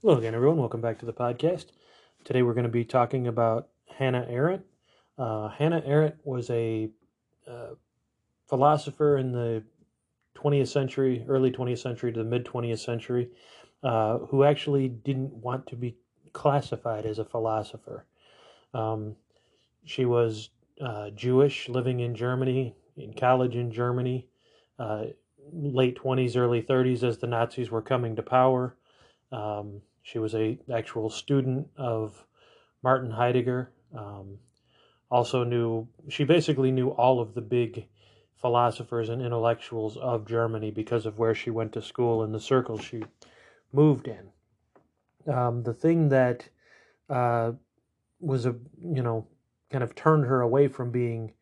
Hello again, everyone. Welcome back to the podcast. Today we're going to be talking about Hannah Arendt. Uh, Hannah Arendt was a uh, philosopher in the 20th century, early 20th century to the mid 20th century, uh, who actually didn't want to be classified as a philosopher. Um, she was uh, Jewish, living in Germany, in college in Germany, uh, late 20s, early 30s as the Nazis were coming to power. Um, she was a actual student of Martin Heidegger. Um, also knew she basically knew all of the big philosophers and intellectuals of Germany because of where she went to school and the circles she moved in. Um, the thing that uh, was a you know kind of turned her away from being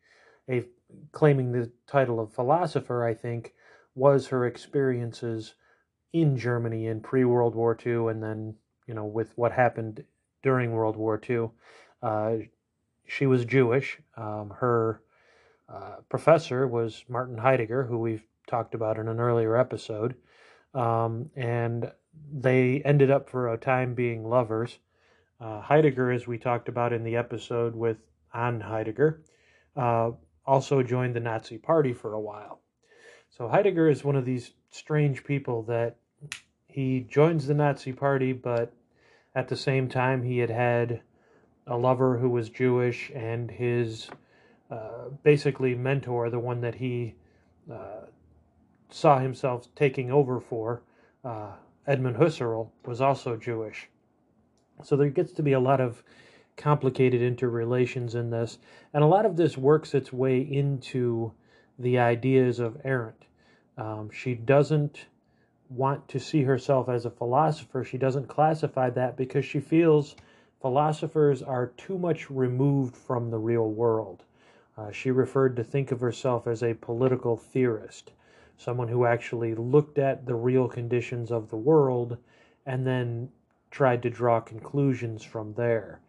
a claiming the title of philosopher, I think, was her experiences in Germany in pre World War II, and then you know with what happened during World War II. Uh, she was Jewish. Um, her uh, professor was Martin Heidegger, who we've talked about in an earlier episode, um, and they ended up for a time being lovers. Uh, Heidegger, as we talked about in the episode with on Heidegger, uh, also joined the Nazi Party for a while. So Heidegger is one of these strange people that he joins the Nazi Party, but at the same time, he had had a lover who was Jewish, and his uh, basically mentor, the one that he uh, saw himself taking over for, uh, Edmund Husserl, was also Jewish. So there gets to be a lot of complicated interrelations in this, and a lot of this works its way into the ideas of Arendt. Um, she doesn't want to see herself as a philosopher. She doesn't classify that because she feels philosophers are too much removed from the real world. Uh, she referred to think of herself as a political theorist, someone who actually looked at the real conditions of the world and then tried to draw conclusions from there.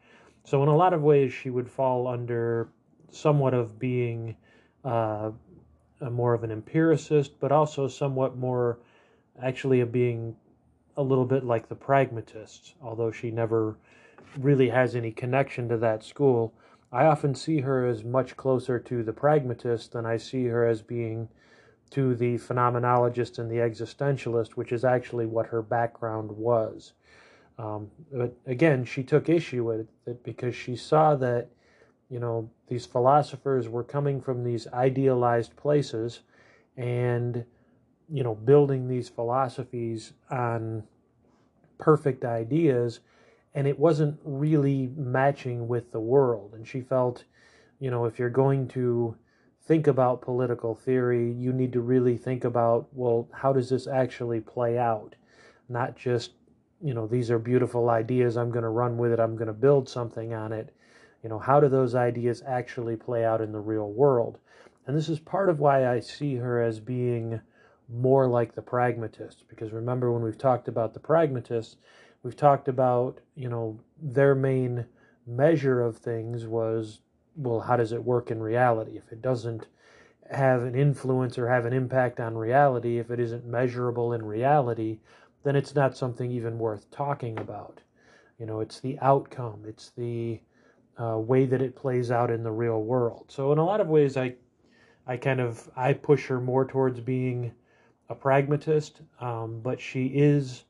So, in a lot of ways, she would fall under somewhat of being uh, more of an empiricist, but also somewhat more actually of being a little bit like the pragmatists, although she never really has any connection to that school. I often see her as much closer to the pragmatist than I see her as being to the phenomenologist and the existentialist, which is actually what her background was. Um, but again, she took issue with it because she saw that, you know, these philosophers were coming from these idealized places and you know, building these philosophies on perfect ideas, and it wasn't really matching with the world. And she felt, you know, if you're going to think about political theory, you need to really think about, well, how does this actually play out? Not just, you know, these are beautiful ideas, I'm going to run with it, I'm going to build something on it. You know, how do those ideas actually play out in the real world? And this is part of why I see her as being more like the pragmatists. Because remember, when we've talked about the pragmatists, we've talked about, you know, their main measure of things was, well, how does it work in reality? If it doesn't have an influence or have an impact on reality, if it isn't measurable in reality, then it's not something even worth talking about. You know, it's the outcome, it's the uh, way that it plays out in the real world. So in a lot of ways, I, I kind of I push her more towards being a pragmatist, um, but she is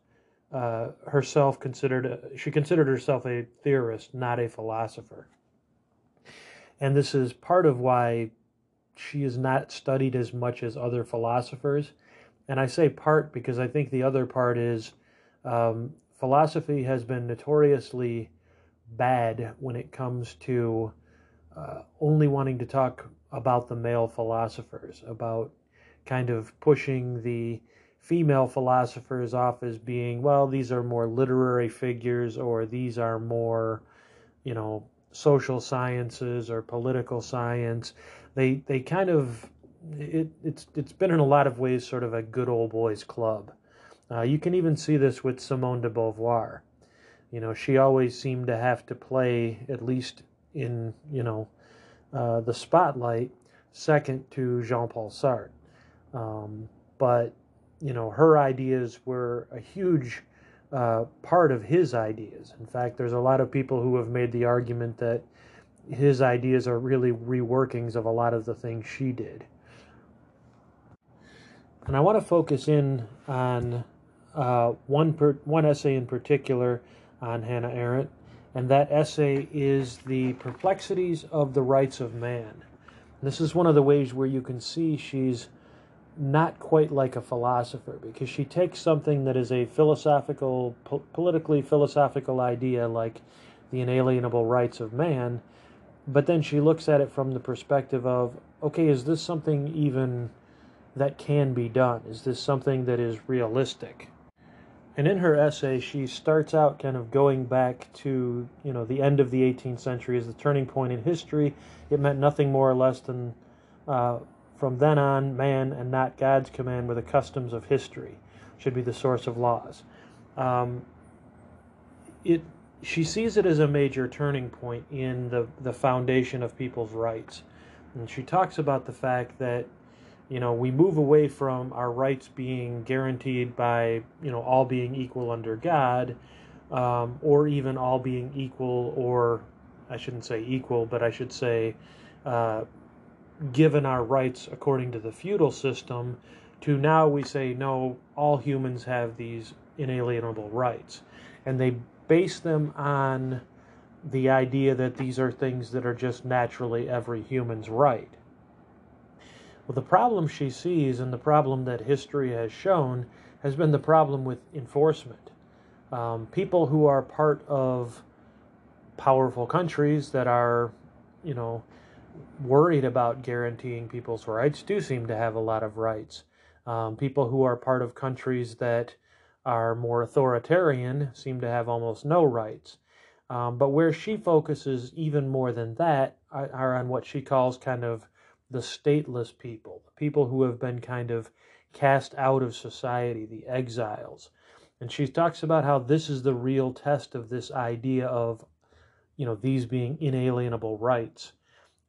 uh, herself considered a, she considered herself a theorist, not a philosopher. And this is part of why she is not studied as much as other philosophers. And I say part because I think the other part is um, philosophy has been notoriously bad when it comes to uh, only wanting to talk about the male philosophers, about kind of pushing the female philosophers off as being, well, these are more literary figures or these are more, you know, social sciences or political science. They they kind of it, it's it's been in a lot of ways sort of a good old boys club. Uh, you can even see this with Simone de Beauvoir. You know, she always seemed to have to play at least in you know uh, the spotlight second to Jean Paul Sartre. Um, but you know, her ideas were a huge uh, part of his ideas. In fact, there's a lot of people who have made the argument that his ideas are really reworkings of a lot of the things she did. And I want to focus in on uh, one per, one essay in particular on Hannah Arendt, and that essay is the perplexities of the rights of man. This is one of the ways where you can see she's not quite like a philosopher because she takes something that is a philosophical, po- politically philosophical idea like the inalienable rights of man, but then she looks at it from the perspective of okay, is this something even that can be done? Is this something that is realistic? And in her essay, she starts out kind of going back to, you know, the end of the 18th century as the turning point in history. It meant nothing more or less than, uh, from then on, man and not God's command were the customs of history, should be the source of laws. Um, it, she sees it as a major turning point in the, the foundation of people's rights. And she talks about the fact that you know we move away from our rights being guaranteed by you know all being equal under god um, or even all being equal or i shouldn't say equal but i should say uh, given our rights according to the feudal system to now we say no all humans have these inalienable rights. And they base them on the idea that these are things that are just naturally every human's right well, the problem she sees and the problem that history has shown has been the problem with enforcement. Um, people who are part of powerful countries that are, you know, worried about guaranteeing people's rights do seem to have a lot of rights. Um, people who are part of countries that are more authoritarian seem to have almost no rights. Um, but where she focuses even more than that are, are on what she calls kind of the stateless people, the people who have been kind of cast out of society, the exiles. And she talks about how this is the real test of this idea of, you know, these being inalienable rights.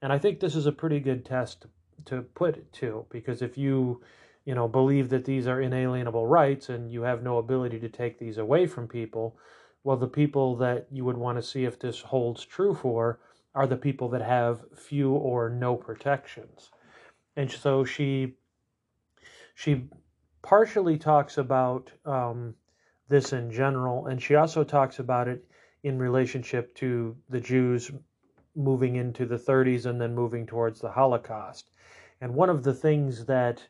And I think this is a pretty good test to put it to, because if you, you know, believe that these are inalienable rights and you have no ability to take these away from people, well, the people that you would want to see if this holds true for are the people that have few or no protections. And so she she partially talks about um, this in general, and she also talks about it in relationship to the Jews moving into the 30s and then moving towards the Holocaust. And one of the things that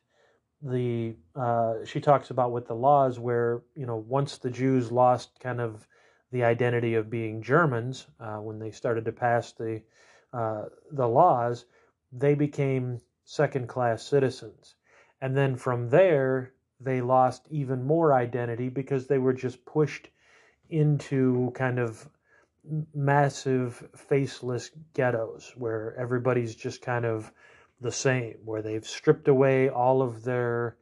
the uh, she talks about with the laws, where you know once the Jews lost kind of the identity of being Germans uh, when they started to pass the uh, the laws, they became second class citizens, and then from there they lost even more identity because they were just pushed into kind of massive faceless ghettos where everybody's just kind of the same where they've stripped away all of their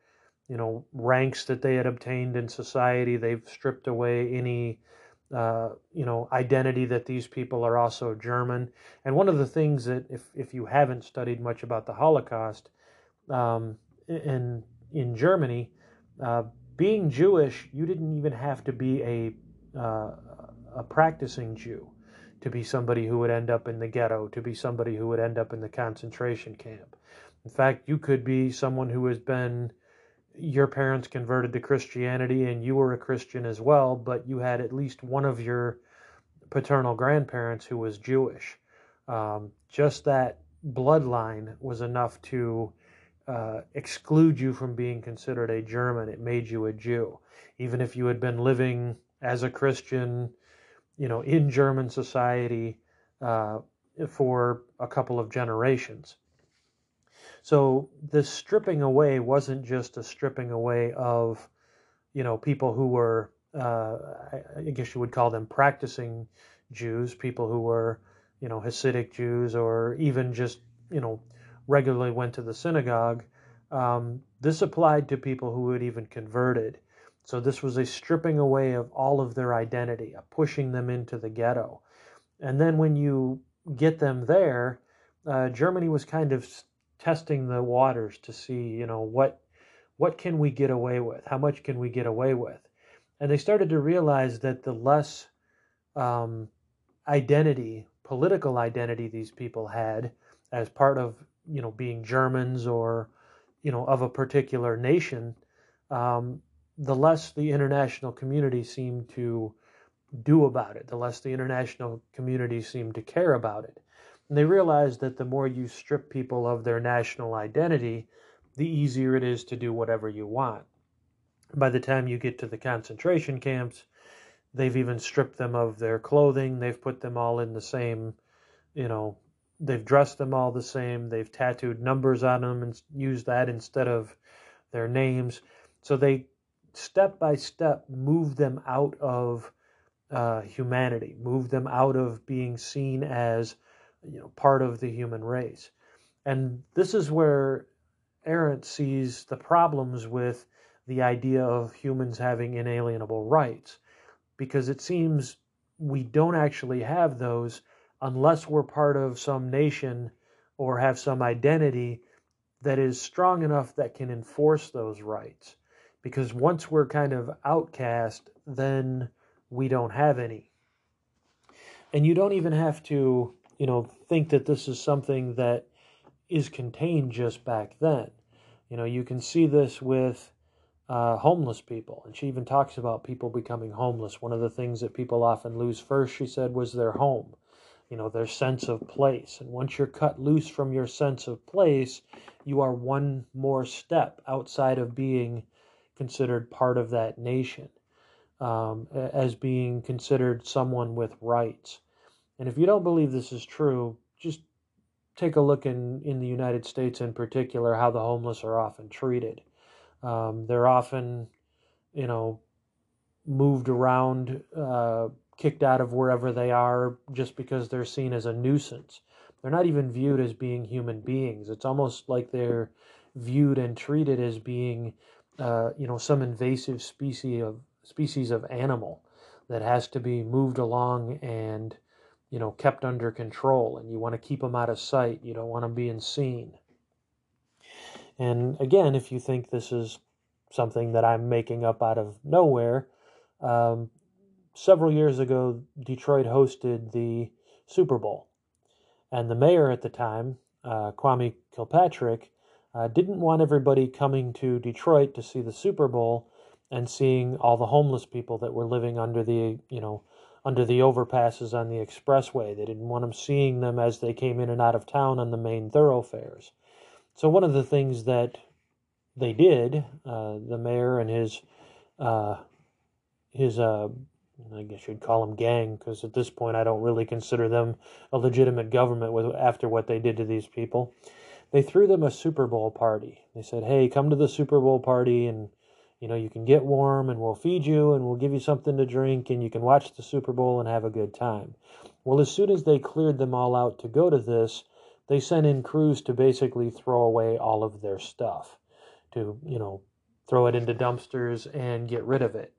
you know ranks that they had obtained in society. They've stripped away any uh, you know identity that these people are also German. And one of the things that if if you haven't studied much about the Holocaust um, in in Germany, uh, being Jewish, you didn't even have to be a uh, a practicing Jew to be somebody who would end up in the ghetto, to be somebody who would end up in the concentration camp. In fact, you could be someone who has been your parents converted to Christianity and you were a Christian as well, but you had at least one of your paternal grandparents who was Jewish. Um, just that bloodline was enough to uh, exclude you from being considered a German. It made you a Jew, even if you had been living as a Christian, you know, in German society uh, for a couple of generations. So this stripping away wasn't just a stripping away of, you know, people who were, uh, I guess you would call them practicing Jews, people who were, you know, Hasidic Jews, or even just, you know, regularly went to the synagogue. Um, this applied to people who had even converted. So this was a stripping away of all of their identity, a pushing them into the ghetto. And then when you get them there, uh, Germany was kind of testing the waters to see, you know, what what can we get away with? How much can we get away with? And they started to realize that the less um, identity, political identity, these people had as part of you know being Germans or you know of a particular nation, um, the less the international community seemed to do about it, the less the international community seemed to care about it. And they realized that the more you strip people of their national identity, the easier it is to do whatever you want. By the time you get to the concentration camps, they've even stripped them of their clothing. They've put them all in the same, you know, they've dressed them all the same. They've tattooed numbers on them and used that instead of their names. So they step by step move them out of uh, humanity, move them out of being seen as you know part of the human race. And this is where Arendt sees the problems with the idea of humans having inalienable rights, because it seems we don't actually have those unless we're part of some nation or have some identity that is strong enough that can enforce those rights. Because once we're kind of outcast, then we don't have any. And you don't even have to, you know, think that this is something that is contained just back then. You know, you can see this with uh, homeless people. And she even talks about people becoming homeless. One of the things that people often lose first, she said, was their home, you know, their sense of place. And once you're cut loose from your sense of place, you are one more step outside of being considered part of that nation, um, as being considered someone with rights. And if you don't believe this is true, just take a look in, in the United States in particular how the homeless are often treated. Um, they're often, you know, moved around, uh, kicked out of wherever they are just because they're seen as a nuisance. They're not even viewed as being human beings. It's almost like they're viewed and treated as being, uh, you know, some invasive species of species of animal that has to be moved along and you know, kept under control and you want to keep them out of sight. You don't want them being seen. And again, if you think this is something that I'm making up out of nowhere, um, several years ago, Detroit hosted the Super Bowl. And the mayor at the time, uh, Kwame Kilpatrick, uh, didn't want everybody coming to Detroit to see the Super Bowl and seeing all the homeless people that were living under the, you know, under the overpasses on the expressway. They didn't want them seeing them as they came in and out of town on the main thoroughfares. So, one of the things that they did, uh, the mayor and his, uh, his, uh, I guess you'd call them gang, because at this point I don't really consider them a legitimate government with, after what they did to these people. They threw them a Super Bowl party. They said, "Hey, come to the Super Bowl party and you know, you can get warm and we'll feed you and we'll give you something to drink and you can watch the Super Bowl and have a good time. Well, as soon as they cleared them all out to go to this, they sent in crews to basically throw away all of their stuff, to, you know, throw it into dumpsters and get rid of it.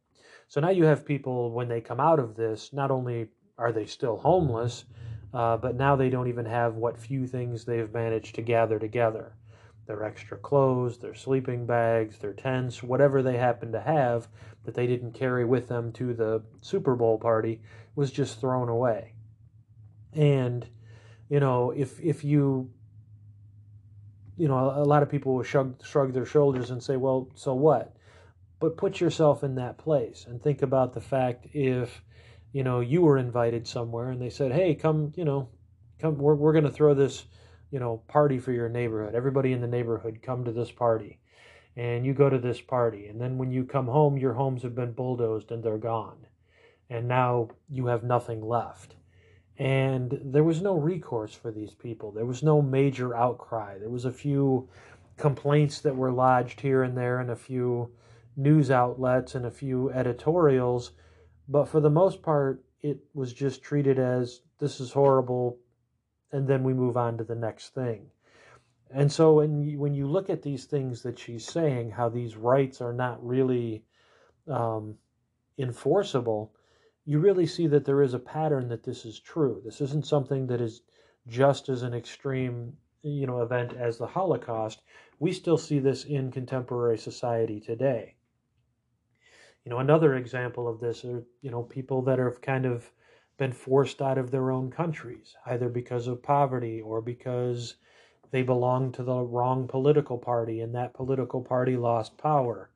So now you have people, when they come out of this, not only are they still homeless, uh, but now they don't even have what few things they've managed to gather together their extra clothes, their sleeping bags, their tents, whatever they happened to have that they didn't carry with them to the Super Bowl party was just thrown away. And you know, if if you you know, a lot of people will shrug shrug their shoulders and say, "Well, so what?" But put yourself in that place and think about the fact if you know you were invited somewhere and they said, "Hey, come, you know, come we're we're going to throw this you know, party for your neighborhood. Everybody in the neighborhood come to this party. And you go to this party. And then when you come home, your homes have been bulldozed and they're gone. And now you have nothing left. And there was no recourse for these people. There was no major outcry. There was a few complaints that were lodged here and there and a few news outlets and a few editorials. But for the most part, it was just treated as this is horrible and then we move on to the next thing. And so when you, when you look at these things that she's saying, how these rights are not really um, enforceable, you really see that there is a pattern that this is true. This isn't something that is just as an extreme, you know, event as the Holocaust. We still see this in contemporary society today. You know, another example of this are, you know, people that have kind of been forced out of their own countries, either because of poverty or because they belong to the wrong political party and that political party lost power.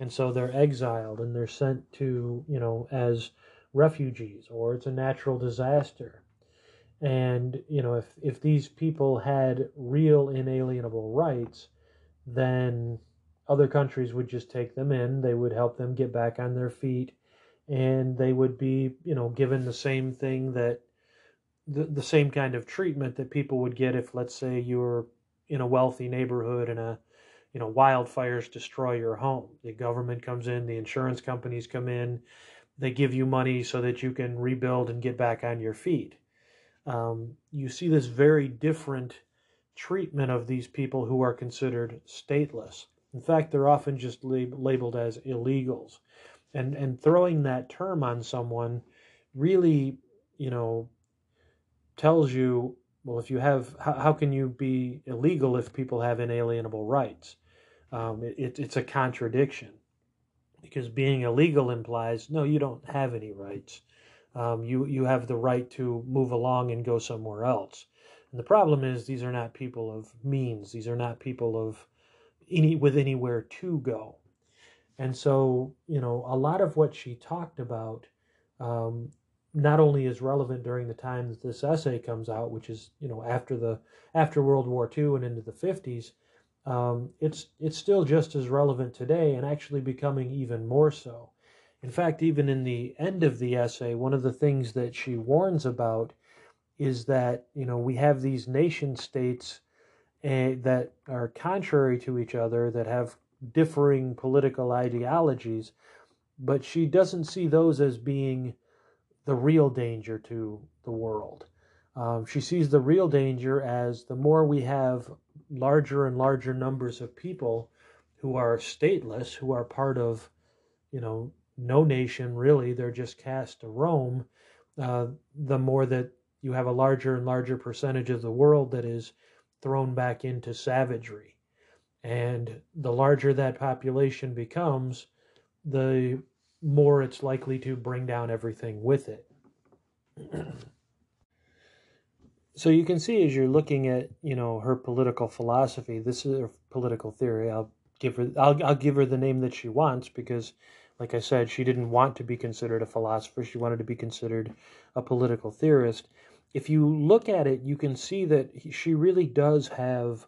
And so they're exiled and they're sent to, you know, as refugees or it's a natural disaster. And, you know, if, if these people had real inalienable rights, then other countries would just take them in. They would help them get back on their feet and they would be, you know, given the same thing that the, the same kind of treatment that people would get if, let's say, you were in a wealthy neighborhood and a, you know, wildfires destroy your home. The government comes in, the insurance companies come in, they give you money so that you can rebuild and get back on your feet. Um, you see this very different treatment of these people who are considered stateless. In fact, they're often just lab- labeled as illegals and and throwing that term on someone really you know tells you well if you have how, how can you be illegal if people have inalienable rights? Um, it, it's a contradiction because being illegal implies no you don't have any rights. Um, you you have the right to move along and go somewhere else. And the problem is these are not people of means. These are not people of any with anywhere to go and so, you know, a lot of what she talked about um, not only is relevant during the time that this essay comes out, which is, you know, after the after World War II and into the 50s, um, it's it's still just as relevant today and actually becoming even more so. In fact, even in the end of the essay, one of the things that she warns about is that you know we have these nation states uh, that are contrary to each other that have differing political ideologies, but she doesn't see those as being the real danger to the world. Um, she sees the real danger as the more we have larger and larger numbers of people who are stateless, who are part of, you know, no nation really, they're just cast to roam, uh, the more that you have a larger and larger percentage of the world that is thrown back into savagery. And the larger that population becomes, the more it's likely to bring down everything with it. so you can see as you're looking at, you know, her political philosophy, this is her political theory. I'll give her I'll I'll give her the name that she wants because like I said, she didn't want to be considered a philosopher. She wanted to be considered a political theorist. If you look at it, you can see that she really does have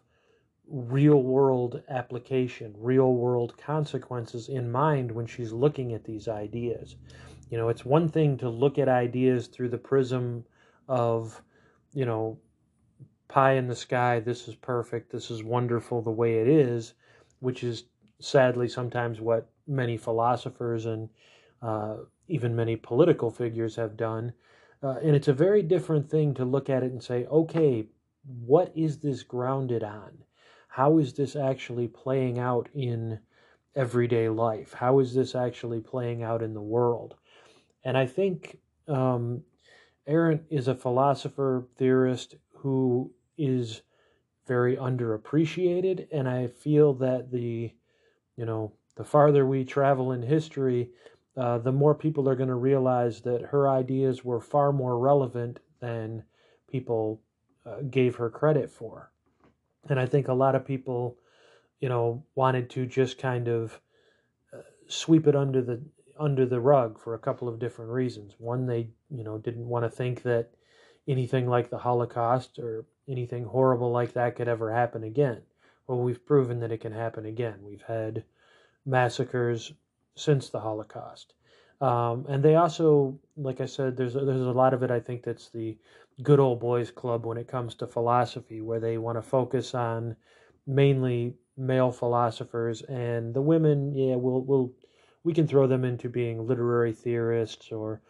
real world application, real world consequences in mind when she's looking at these ideas. You know, it's one thing to look at ideas through the prism of, you know, pie in the sky, this is perfect, this is wonderful the way it is, which is sadly sometimes what many philosophers and uh, even many political figures have done. Uh, and it's a very different thing to look at it and say, okay, what is this grounded on? How is this actually playing out in everyday life? How is this actually playing out in the world? And I think um, Arendt is a philosopher theorist who is very underappreciated, and I feel that the you know the farther we travel in history, uh, the more people are going to realize that her ideas were far more relevant than people uh, gave her credit for. And I think a lot of people, you know, wanted to just kind of uh, sweep it under the under the rug for a couple of different reasons. One, they, you know, didn't want to think that anything like the Holocaust or anything horrible like that could ever happen again. Well, we've proven that it can happen again. We've had massacres since the Holocaust. Um, and they also, like I said, there's a, there's a lot of it. I think that's the good old boys club when it comes to philosophy, where they want to focus on mainly male philosophers, and the women, yeah, we'll we'll we can throw them into being literary theorists or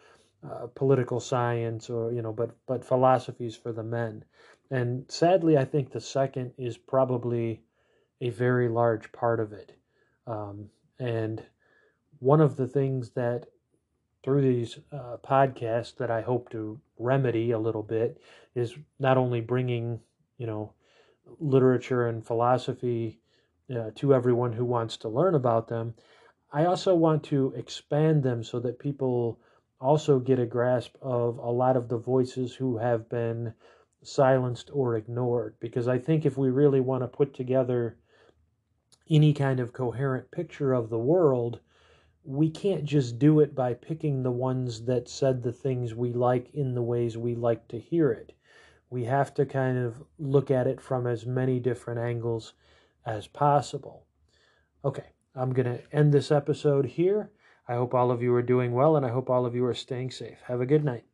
uh, political science, or you know, but but philosophies for the men. And sadly, I think the second is probably a very large part of it. Um, and one of the things that through these uh, podcasts that I hope to remedy a little bit is not only bringing, you know, literature and philosophy uh, to everyone who wants to learn about them. I also want to expand them so that people also get a grasp of a lot of the voices who have been silenced or ignored. Because I think if we really want to put together any kind of coherent picture of the world, we can't just do it by picking the ones that said the things we like in the ways we like to hear it. We have to kind of look at it from as many different angles as possible. Okay, I'm going to end this episode here. I hope all of you are doing well and I hope all of you are staying safe. Have a good night.